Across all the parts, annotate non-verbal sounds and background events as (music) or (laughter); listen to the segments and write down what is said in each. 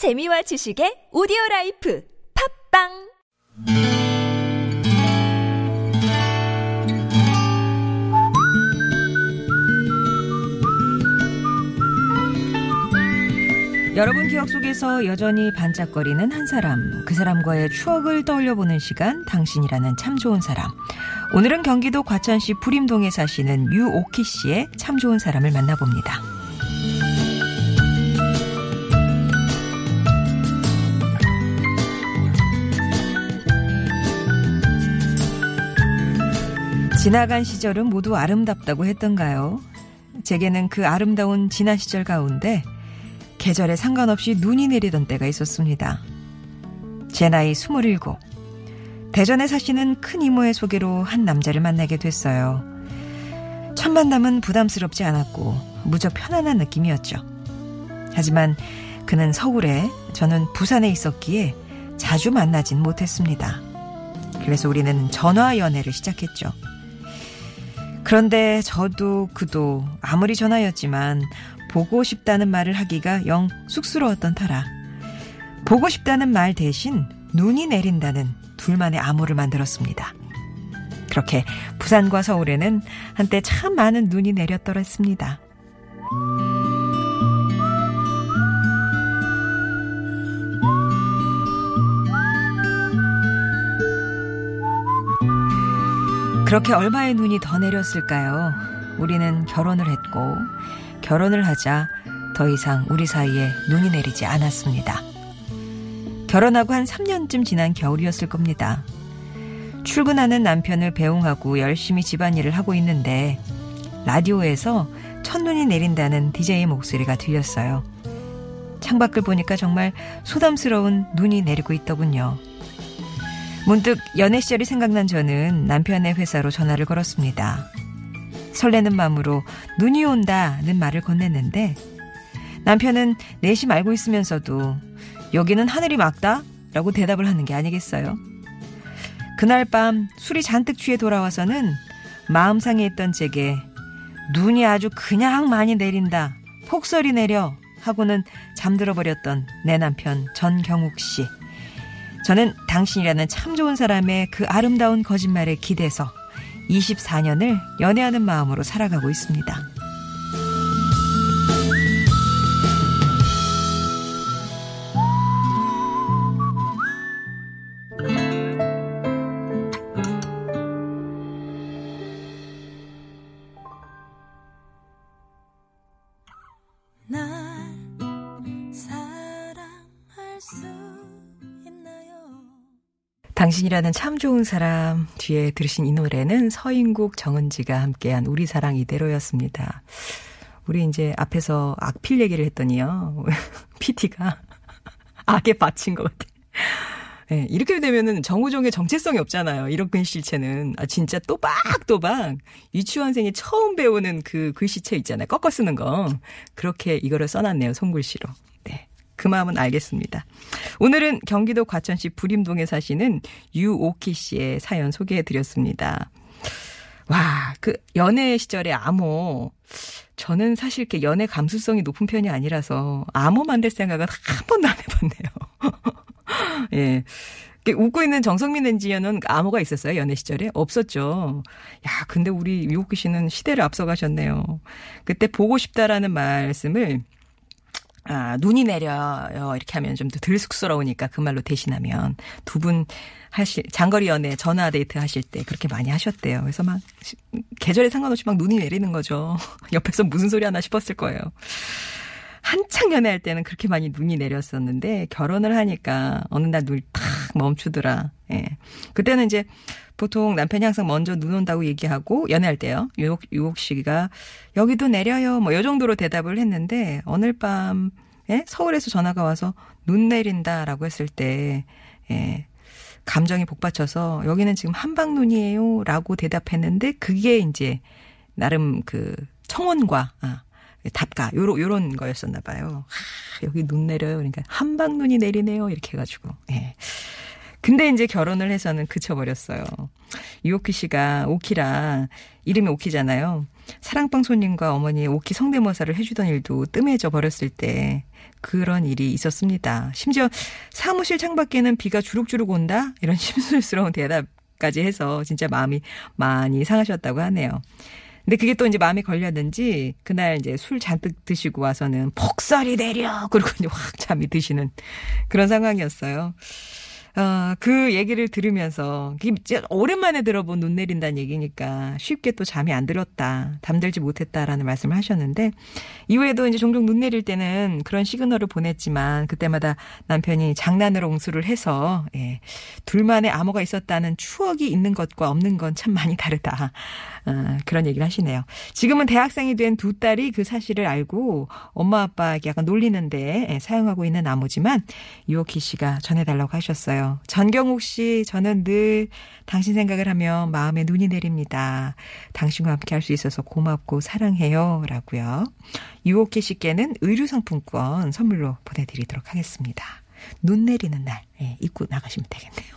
재미와 지식의 오디오 라이프 팟빵 여러분 기억 속에서 여전히 반짝거리는 한 사람, 그 사람과의 추억을 떠올려보는 시간, 당신이라는 참 좋은 사람. 오늘은 경기도 과천시 부림동에 사시는 유옥희 씨의 참 좋은 사람을 만나봅니다. 지나간 시절은 모두 아름답다고 했던가요? 제게는 그 아름다운 지난 시절 가운데 계절에 상관없이 눈이 내리던 때가 있었습니다. 제 나이 27. 대전에 사시는 큰 이모의 소개로 한 남자를 만나게 됐어요. 첫 만남은 부담스럽지 않았고 무척 편안한 느낌이었죠. 하지만 그는 서울에 저는 부산에 있었기에 자주 만나진 못했습니다. 그래서 우리는 전화 연애를 시작했죠. 그런데 저도 그도 아무리 전화였지만 보고 싶다는 말을 하기가 영 쑥스러웠던 터라 보고 싶다는 말 대신 눈이 내린다는 둘만의 암호를 만들었습니다. 그렇게 부산과 서울에는 한때 참 많은 눈이 내렸더랬습니다. 그렇게 얼마의 눈이 더 내렸을까요? 우리는 결혼을 했고 결혼을 하자 더 이상 우리 사이에 눈이 내리지 않았습니다. 결혼하고 한 3년쯤 지난 겨울이었을 겁니다. 출근하는 남편을 배웅하고 열심히 집안일을 하고 있는데 라디오에서 첫눈이 내린다는 DJ 목소리가 들렸어요. 창밖을 보니까 정말 소담스러운 눈이 내리고 있더군요. 문득 연애 시절이 생각난 저는 남편의 회사로 전화를 걸었습니다. 설레는 마음으로 눈이 온다는 말을 건넸는데 남편은 내심 알고 있으면서도 여기는 하늘이 막다? 라고 대답을 하는 게 아니겠어요? 그날 밤 술이 잔뜩 취해 돌아와서는 마음 상해했던 제게 눈이 아주 그냥 많이 내린다. 폭설이 내려. 하고는 잠들어 버렸던 내 남편 전경욱 씨. 저는 당신이라는 참 좋은 사람의 그 아름다운 거짓말에 기대서 24년을 연애하는 마음으로 살아가고 있습니다. 당신이라는 참 좋은 사람 뒤에 들으신 이 노래는 서인국 정은지가 함께한 우리 사랑 이대로였습니다. 우리 이제 앞에서 악필 얘기를 했더니요. (laughs) PT가 (laughs) 악에 바친 것 같아. 네, 이렇게 되면은 정우종의 정체성이 없잖아요. 이런 글씨체는. 아, 진짜 또박또박 유치원생이 처음 배우는 그 글씨체 있잖아요. 꺾어 쓰는 거. 그렇게 이거를 써놨네요. 손글씨로. 네. 그 마음은 알겠습니다. 오늘은 경기도 과천시 부림동에 사시는 유오키 씨의 사연 소개해 드렸습니다. 와, 그 연애 시절의 암호. 저는 사실 이렇게 연애 감수성이 높은 편이 아니라서 암호 만들 생각은 한 번도 안 해봤네요. (laughs) 예. 웃고 있는 정성민 엔지니어는 암호가 있었어요, 연애 시절에? 없었죠. 야, 근데 우리 유호키 씨는 시대를 앞서가셨네요. 그때 보고 싶다라는 말씀을 아, 눈이 내려요. 이렇게 하면 좀더덜 쑥스러우니까 그 말로 대신하면 두 분 하실, 장거리 연애 전화 데이트 하실 때 그렇게 많이 하셨대요. 그래서 막 계절에 상관없이 막 눈이 내리는 거죠. (laughs) 옆에서 무슨 소리 하나 싶었을 거예요. 한창 연애할 때는 그렇게 많이 눈이 내렸었는데 결혼을 하니까 어느 날 눈이 탁 멈추더라. 예. 그때는 이제 보통 남편이 항상 먼저 눈 온다고 얘기하고 연애할 때요. 유혹, 유혹 씨가 여기도 내려요. 뭐 요 정도로 대답을 했는데 오늘 밤에 서울에서 전화가 와서 눈 내린다라고 했을 때 예. 감정이 복받쳐서 여기는 지금 한방눈이에요. 라고 대답했는데 그게 이제 나름 그 청혼과 아, 답가 요런 요런 거였었나 봐요. 하, 여기 눈 내려요. 그러니까 한방 눈이 내리네요. 이렇게 해 가지고. 예. 근데 이제 결혼을 해서는 그쳐버렸어요. 이오키 씨가 오키라 이름이 오키잖아요. 사랑방 손님과 어머니의 오키 성대모사를 해주던 일도 뜸해져 버렸을 때 그런 일이 있었습니다. 심지어 사무실 창밖에는 비가 주룩주룩 온다? 이런 (laughs) 심술스러운 대답까지 해서 진짜 마음이 많이 상하셨다고 하네요. 근데 그게 또 이제 마음에 걸렸는지 그날 이제 술 잔뜩 드시고 와서는 폭설이 내려 그리고 이제 확 잠이 드시는 그런 상황이었어요. 어, 그 얘기를 들으면서 오랜만에 들어본 눈 내린다는 얘기니까 쉽게 또 잠이 안 들었다. 잠들지 못했다라는 말씀을 하셨는데 이후에도 이제 종종 눈 내릴 때는 그런 시그널을 보냈지만 그때마다 남편이 장난으로 옹수를 해서 예, 둘만의 암호가 있었다는 추억이 있는 것과 없는 건 참 많이 다르다. 어, 그런 얘기를 하시네요. 지금은 대학생이 된 두 딸이 그 사실을 알고 엄마 아빠에게 약간 놀리는데 예, 사용하고 있는 나무지만 유오키 씨가 전해달라고 하셨어요. 전경욱 씨, 저는 늘 당신 생각을 하면 마음에 눈이 내립니다. 당신과 함께 할 수 있어서 고맙고 사랑해요. 라고요. 유오키 씨께는 의류상품권 선물로 보내드리도록 하겠습니다. 눈 내리는 날 예, 입고 나가시면 되겠네요.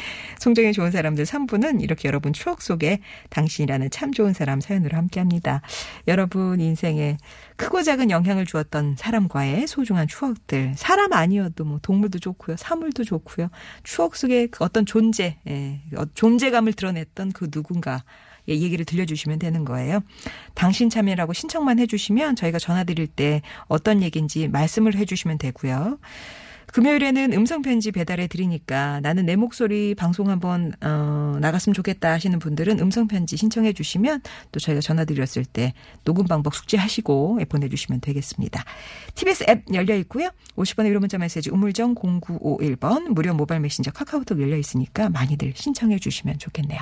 (laughs) 송정의 좋은 사람들 3부는 이렇게 여러분 추억 속에 당신이라는 참 좋은 사람 사연으로 함께합니다. 여러분 인생에 크고 작은 영향을 주었던 사람과의 소중한 추억들 사람 아니어도 뭐 동물도 좋고요 사물도 좋고요 추억 속에 그 어떤 존재 예, 어, 존재감을 드러냈던 그 누군가 예, 얘기를 들려주시면 되는 거예요. 당신 참여라고 신청만 해주시면 저희가 전화드릴 때 어떤 얘기인지 말씀을 해주시면 되고요. 금요일에는 음성 편지 배달해 드리니까 나는 내 목소리 방송 한번 어, 나갔으면 좋겠다 하시는 분들은 음성 편지 신청해 주시면 또 저희가 전화 드렸을 때 녹음 방법 숙지하시고 보내 주시면 되겠습니다. TBS 앱 열려 있고요. 50번의 유료 문자 메시지 우물정 0951번 무료 모바일 메신저 카카오톡 열려 있으니까 많이들 신청해 주시면 좋겠네요.